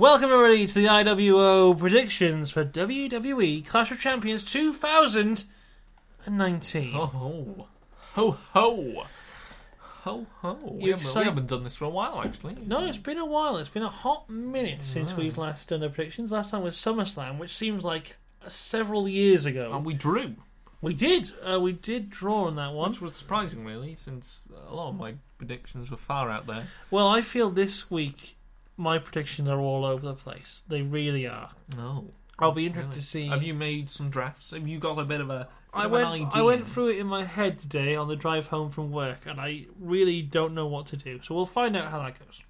Welcome everybody to the IWO predictions for WWE Clash of Champions 2019. Ho ho. Ho ho. Ho ho. We haven't, we haven't done this for a while, actually. No, it's been a while. It's been a hot minute since we've last done the predictions. Last time was SummerSlam, which seems like several years ago. And we drew, we did. Uh, we did draw on that one. which was surprising, really, since a lot of my predictions were far out there. Well, I feel this week my predictions are all over the place. They really are. No. I'll be interested to see. Have you made some drafts? Have you got a bit of a. I of went. I went through it in my head today on the drive home from work, and I really don't know what to do. So we'll find out how that goes.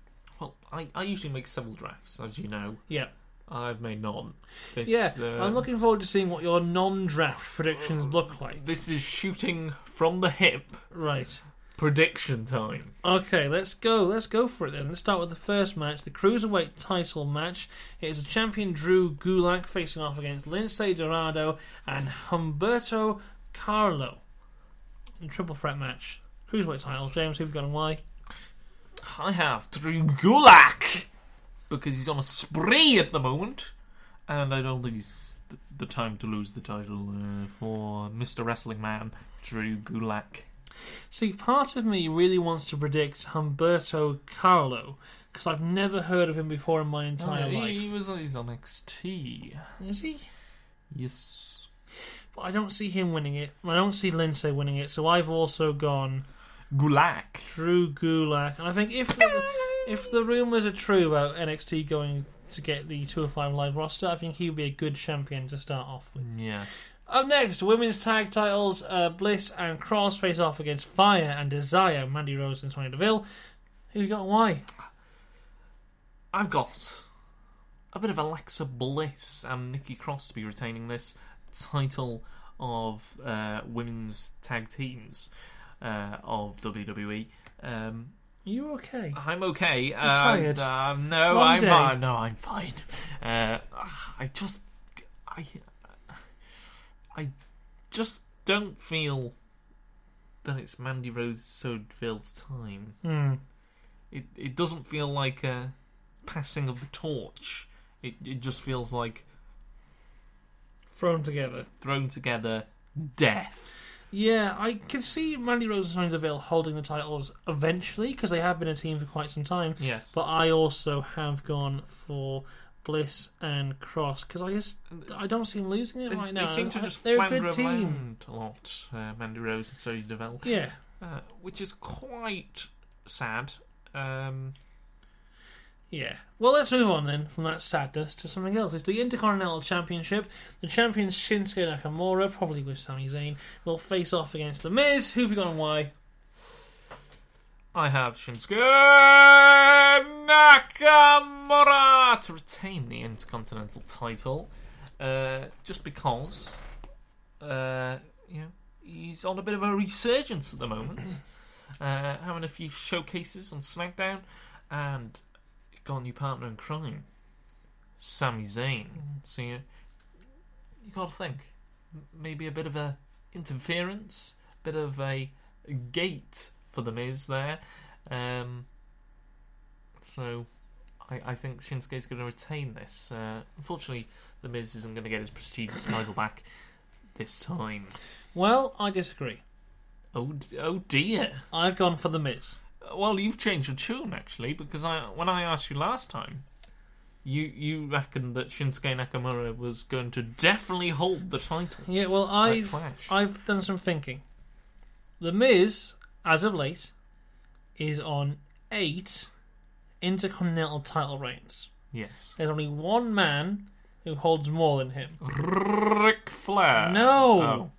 Well, I, I usually make several drafts, as you know. Yeah, I've made none. This, yeah. uh, I'm looking forward to seeing what your non-draft predictions look like. This is shooting from the hip Right. Prediction time. Okay, let's go. Let's go for it then. Let's start with the first match, the cruiserweight title match. It is the champion Drew Gulak facing off against Lince Dorado and Humberto Carrillo in a triple threat match. Cruiserweight title. James, who've you got and why? I have Drew Gulak because he's on a spree at the moment, and I don't think he's the time to lose the title uh, for Mr. Wrestling Man Drew Gulak. See, part of me really wants to predict Humberto Carrillo because I've never heard of him before in my entire Oh, life. he was he's on XT. Is he? Yes. But I don't see him winning it. I don't see Lince winning it. So I've also gone Gulak. Drew Gulak, and I think if the, if the rumors are true about NXT going to get the 205 live roster, I think he would be a good champion to start off with. Yeah. Up next, women's tag titles: uh, Bliss and Cross face off against Fire and Desire, Mandy Rose and Sonya Deville. Who you got? and Why? I've got a bit of Alexa Bliss and Nikki Cross to be retaining this title of uh, women's tag teams uh, of WWE. Um, You okay? I'm okay. Uh, tired? Uh, no, Long I'm uh, no, I'm fine. Uh, I just, I, I just don't feel that it's Mandy Rose Sodeville's time. Hmm. It it doesn't feel like a passing of the torch. It it just feels like Thrown together. thrown together death. Yeah, I can see Mandy Rose and Sonya Deville holding the titles eventually because they have been a team for quite some time. Yes. But I also have gone for Bliss and Cross because I just I don't see them losing it They, right they now. seem to I- just They're a flounder good team. around a lot, uh, Mandy Rose and Sonya Deville. Yeah, uh, which is quite sad. Um, yeah. Well, let's move on then from that sadness to something else. It's the Intercontinental Championship. The champion Shinsuke Nakamura, probably with Sami Zayn, will face off against The Miz. Who have you got and why? I have Shinsuke Nakamura to retain the Intercontinental title, uh, just because, uh, you know, he's on a bit of a resurgence at the moment, uh, having a few showcases on SmackDown, and got a new partner in crime, Sami Zayn. So you, you got to think, maybe a bit of a interference, bit of a gate for the Miz there. Um, so I, I think is going to retain this. Uh, unfortunately, the Miz isn't going to get his prestigious title back this time. Well, I disagree. Oh, oh dear. I've gone for The Miz. Well, you've changed your tune actually because I when I asked you last time, you you reckoned that Shinsuke Nakamura was going to definitely hold the title. Yeah, well, I've I've done some thinking. The Miz, as of late, is on eight intercontinental title reigns. yes. There's only one man who holds more than him. Ric Flair. No, oh.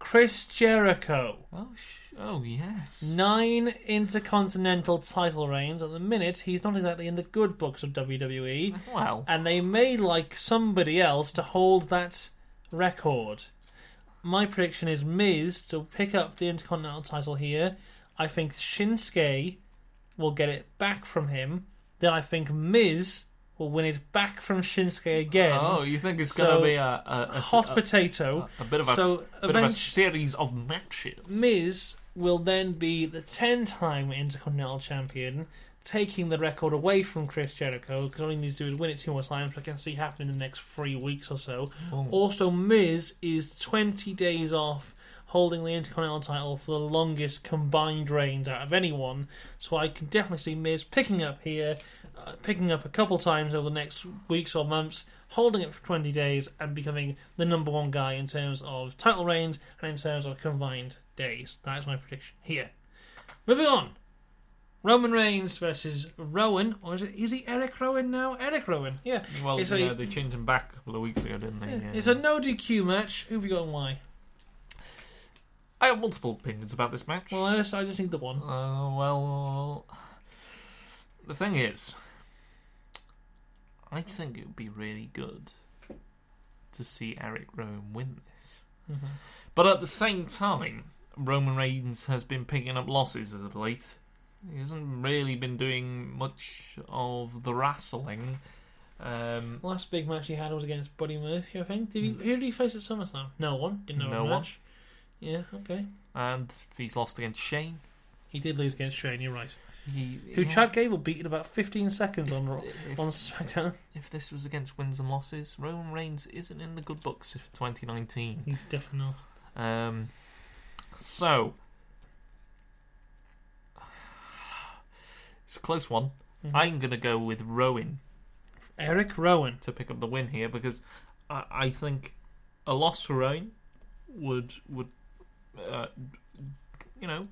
Chris Jericho. Oh. Oh, sh- oh yes. Nine intercontinental title reigns. At the minute, he's not exactly in the good books of WWE, Wow. and they may like somebody else to hold that record. My prediction is Miz to pick up the Intercontinental title here. I think Shinsuke will get it back from him. Then I think Miz will win it back from Shinsuke again. oh, you think it's So, going to be a, a, a, Hot a, potato. a bit of a, so bit of a series of matches? Miz will then be the 10 time Intercontinental Champion, taking the record away from Chris Jericho because all he needs to do is win it two more times. Which I can see happening in the next three weeks or so. Oh. Also, Miz is 20 days off holding the Intercontinental title for the longest combined reigns out of anyone. So I can definitely see Miz picking up here, uh, picking up a couple times over the next weeks or months, holding it for 20 days, and becoming the number one guy in terms of title reigns and in terms of combined days. That is my prediction here. Moving on. Roman Reigns versus Rowan, or is it? Is he Eric Rowan now? Eric Rowan, yeah. Well, It's yeah, a- they changed him back a couple of weeks ago, didn't they? Yeah. It's a no DQ match. Who have you got and why? I have multiple opinions about this match. Well, I just, I just need the one. Uh, well, the thing is, I think it would be really good to see Eric Rowan win this. Mhm. But at the same time, Roman Reigns has been picking up losses as of late. He hasn't really been doing much of the wrestling. Um, last big match he had was against Buddy Murphy, I think. Did he, who did he face at SummerSlam? No one. Didn't know. No a one. match. Yeah, okay. and he's lost against Shane. He did lose against Shane, you're right. He, Who yeah. Chad Gable beat in about 15 seconds on, Raw- if, on SmackDown. if this was against wins and losses, Roman Reigns isn't in the good books for 2019. He's definitely not. Um, so it's a close one. Mhm. I'm gonna go with Rowan Eric Rowan. to pick up the win here because I, I think a loss for Rowan would would uh, you know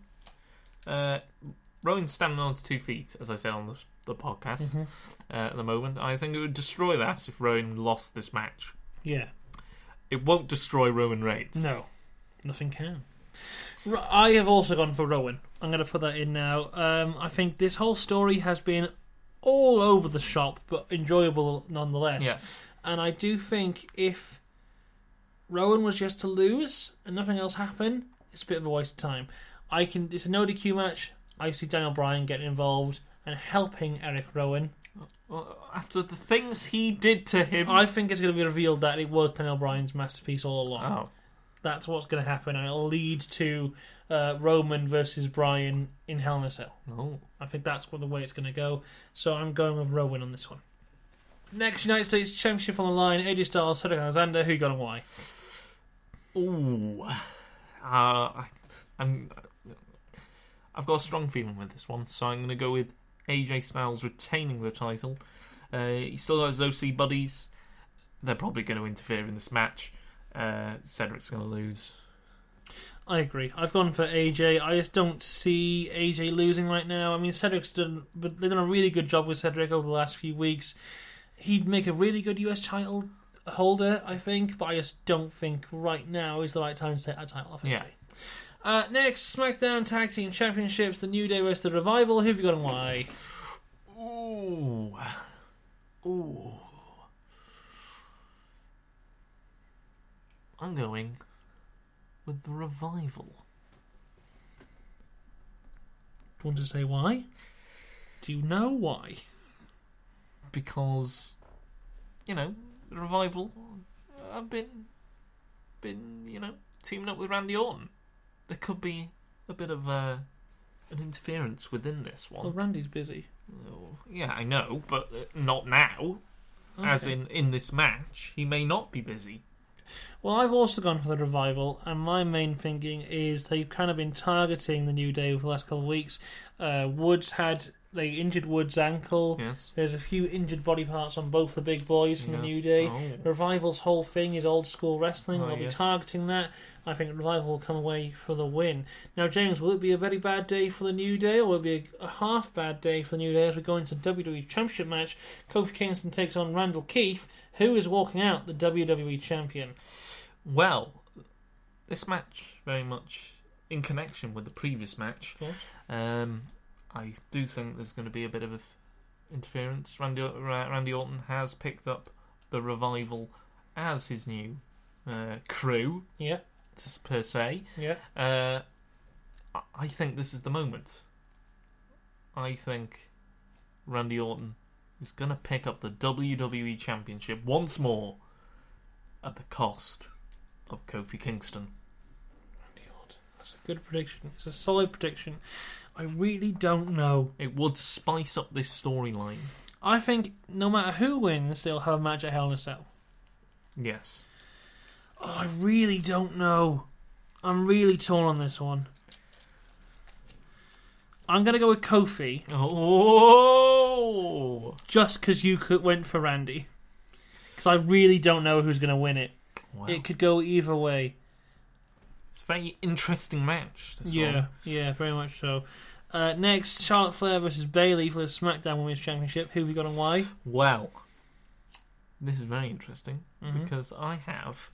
uh, Rowan's standing on his two feet, as I said on the, the podcast Mhm. uh, at the moment. I think it would destroy that if Rowan lost this match. Yeah. It won't destroy Roman Reigns. No. Nothing can. I have also gone for Rowan. I'm going to put that in now. Um, I think this whole story has been all over the shop, but enjoyable nonetheless. Yes. And I do think if Rowan was just to lose and nothing else happened, it's a bit of a waste of time. I can. It's a no DQ match. I see Daniel Bryan getting involved and helping Eric Rowan. After the things he did to him. I think it's going to be revealed that it was Daniel Bryan's masterpiece all along. oh. That's what's going to happen, and it'll lead to uh, Roman versus Bryan in Hell in a Cell. Oh. I think that's what the way it's going to go. So I'm going with Rowan on this one. Next, United States Championship on the line. AJ Styles, Cedric Alexander. Who you got and why? Ooh. Uh, I, I'm. I've got a strong feeling with this one, so I'm going to go with AJ Styles retaining the title. Uh, he still has his OC buddies. They're probably going to interfere in this match. Uh, Cedric's going to lose. I agree. I've gone for AJ. I just don't see AJ losing right now. I mean, Cedric's done, but they've done a really good job with Cedric over the last few weeks. He'd make a really good US title holder, I think, but I just don't think right now is the right time to take that title off AJ. Yeah. Uh, next, SmackDown Tag Team Championships, the New Day versus the Revival. Who have you got and why? Ooh. Ooh. I'm going with the revival. Do you want to say why? Do you know why? because you know the revival I've been been you know teaming up with Randy Orton. There could be a bit of uh, an interference within this Well, one. Randy's busy. Oh, yeah, I know, but uh, not now. As in in this match, he may not be busy. Well, I've also gone for the revival, and my main thinking is they've kind of been targeting the New Day for the last couple of weeks. Uh, Woods had they injured Woods' ankle. Yes. There's a few injured body parts on both the big boys from the New Day. Oh. Revival's whole thing is old school wrestling. Oh, They'll be targeting that. I think Revival will come away for the win. Now, James, will it be a very bad day for the New Day, or will it be a, a half bad day for the New Day as we go into the WWE Championship match? Kofi Kingston takes on Randall Keith, who is walking out the WWE Champion. Well, this match very much in connection with the previous match. Um, I do think there's going to be a bit of a f- interference. Randy, Randy Orton has picked up the revival as his new uh, crew, Yeah, per se. yeah. Uh, I- I think this is the moment. I think Randy Orton is going to pick up the WWE Championship once more at the cost of Kofi Kingston. Randy Orton. That's a good prediction. It's a solid prediction. I really don't know. It would spice up this storyline. I think no matter who wins, they'll have a match at Hell in a Cell. Yes. Oh, I really don't know. I'm really torn on this one. I'm gonna go with Kofi Oh. just because you could went for Randy. Because I really don't know who's gonna win it. Wow. It could go either way. It's a very interesting match. Yeah, one. yeah, very much so. Uh, next, Charlotte Flair versus Bayley for the SmackDown Women's Championship. Who have we got and why? Well, this is very interesting Mhm. because I have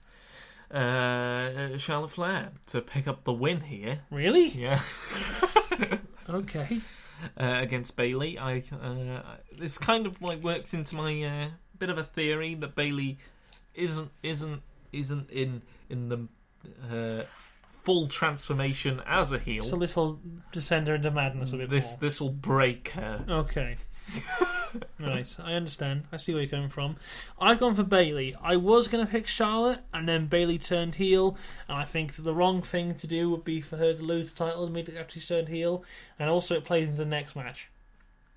uh, Charlotte Flair to pick up the win here. Really? Yeah. Okay. uh, against Bayley. I uh, this kind of like works into my uh, bit of a theory that Bayley isn't isn't isn't in in the uh, full transformation as a heel. So this will descend her into madness a bit this more. this will break her. Okay. right, I understand. I see where you're coming from. I've gone for Bayley. I was going to pick Charlotte, and then Bayley turned heel, and I think the wrong thing to do would be for her to lose the title immediately after she turned heel, and also it plays into the next match,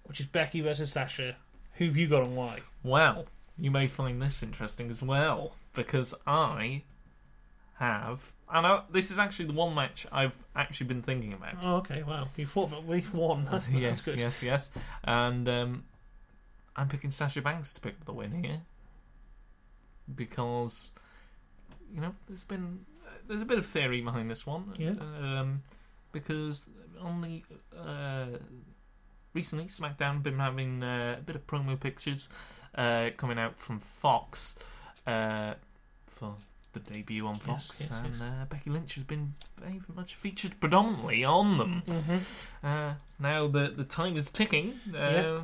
which is Becky versus Sasha. Who have you got and why? Well, you may find this interesting as well because I have, and I, this is actually the one match I've actually been thinking about. Oh, okay, wow. You thought about week one. That's, yes, that's good. yes, yes. And um, I'm picking Sasha Banks to pick up the win here because you know there's been there's a bit of theory behind this one. Yeah. Um, because on the uh, recently SmackDown been having uh, a bit of promo pictures uh, coming out from Fox uh, for the debut on Fox, yes, and yes. Uh, Becky Lynch has been very much featured predominantly on them. hmm Uh, now the the time is ticking. Uh, Yeah.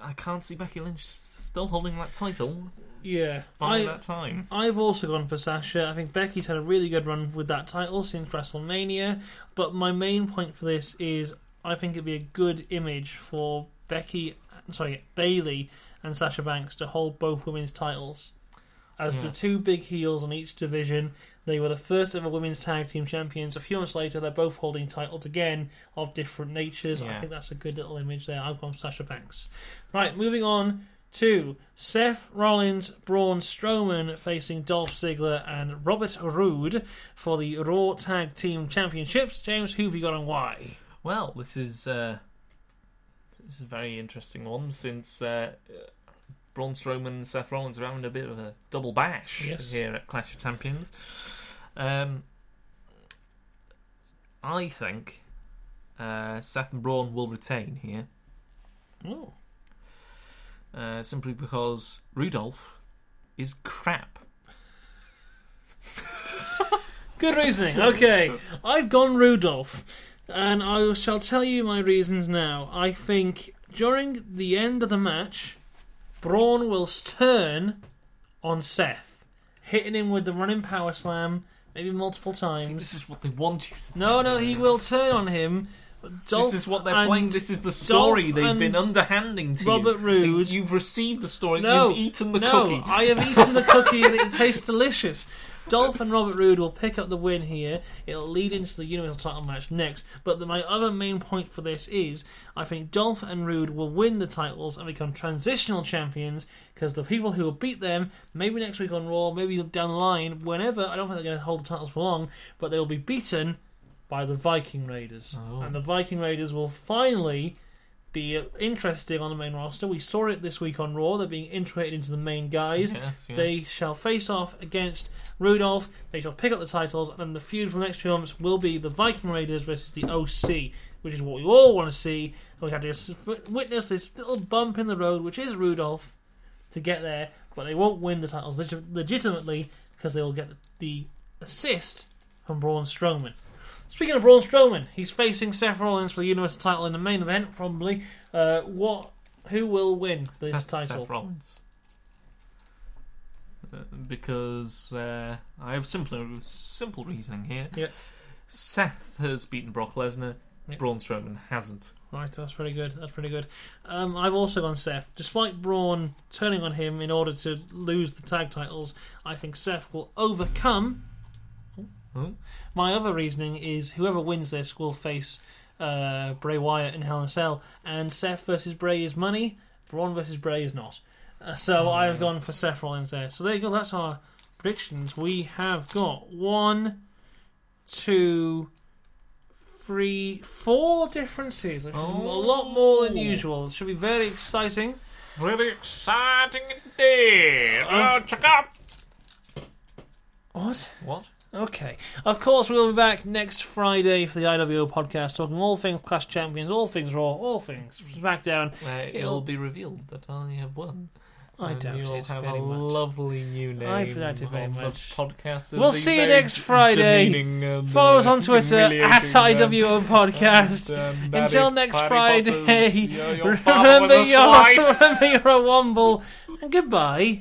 I can't see Becky Lynch still holding that title Yeah. by I, that time. I've also gone for Sasha. I think Becky's had a really good run with that title since WrestleMania. But my main point for this is I think it'd be a good image for Becky, sorry, Bayley and Sasha Banks to hold both women's titles. As the two big heels on each division, they were the first ever women's tag team champions. A few months later, they're both holding titles again of different natures. I think that's a good little image there. I've gone Sasha Banks. Right, moving on to Seth Rollins, Braun Strowman facing Dolph Ziggler and Robert Roode for the Raw Tag Team Championships. James, who have you got and why? Well, this is uh, this is a very interesting one since uh, Braun Strowman and Seth Rollins are having a bit of a double bash Yes. here at Clash of Champions. Um, I think uh, Seth and Braun will retain here. Oh, uh, simply because Rudolph is crap. good reasoning. Okay, I've gone Rudolph, and I shall tell you my reasons now. I think during the end of the match, Braun will turn on Seth, hitting him with the running power slam, maybe multiple See, times. this is what they want you to. No, no, he will turn on him. Dolph this is what they're playing. This is the story Dolph they've been and underhanding to Robert you. Robert Roode. You've received the story. No, You've eaten the no, cookie. I have eaten the cookie and it tastes delicious. Dolph and Robert Roode will pick up the win here. It'll lead into the Universal title match next. But the, my other main point for this is I think Dolph and Roode will win the titles and become transitional champions because the people who will beat them, maybe next week on Raw, maybe down the line, whenever, I don't think they're going to hold the titles for long, but they will be beaten by the Viking Raiders. Oh. And the Viking Raiders will finally be interesting on the main roster. We saw it this week on Raw. They're being integrated into the main guys. Yes, yes. They shall face off against Rudolph. They shall pick up the titles, and then the feud for the next few months will be the Viking Raiders versus the OC, which is what we all want to see. And we had to witness this little bump in the road, which is Rudolph, to get there, but they won't win the titles legit- legitimately because they will get the assist from Braun Strowman. Speaking of Braun Strowman, he's facing Seth Rollins for the Universal title in the main event, probably. Uh, what? Who will win this Seth, title? Seth Rollins. Uh, because uh, I have simple simple reasoning here. Yeah. Seth has beaten Brock Lesnar. Yeah. Braun Strowman hasn't. Right, that's pretty good. That's pretty good. Um, I've also gone Seth. Despite Braun turning on him in order to lose the tag titles, I think Seth will overcome Hmm? My other reasoning is whoever wins this will face uh, Bray Wyatt in Hell in a Cell, and Seth versus Bray is money. Braun versus Bray is not. Uh, so Oh, I've gone for Seth Rollins there. So there you go. That's our predictions. We have got one, two, three, four differences. Is A lot more than Oh. usual. It should be very exciting. Really exciting indeed. Uh, oh, check out. What? What? Okay. Of course, we'll be back next Friday for the IWO podcast, talking all things Clash Champions, all things Raw, all things SmackDown. Uh, It'll- it'll be revealed that I have won. I doubt you'll it have a much. lovely new name. I doubt it very much. podcast. We'll see you next Friday. Follow us uh, on Twitter at IWO Podcast. and, um, Until next Friday, Potter's- your- your remember your remember you're a womble, and goodbye.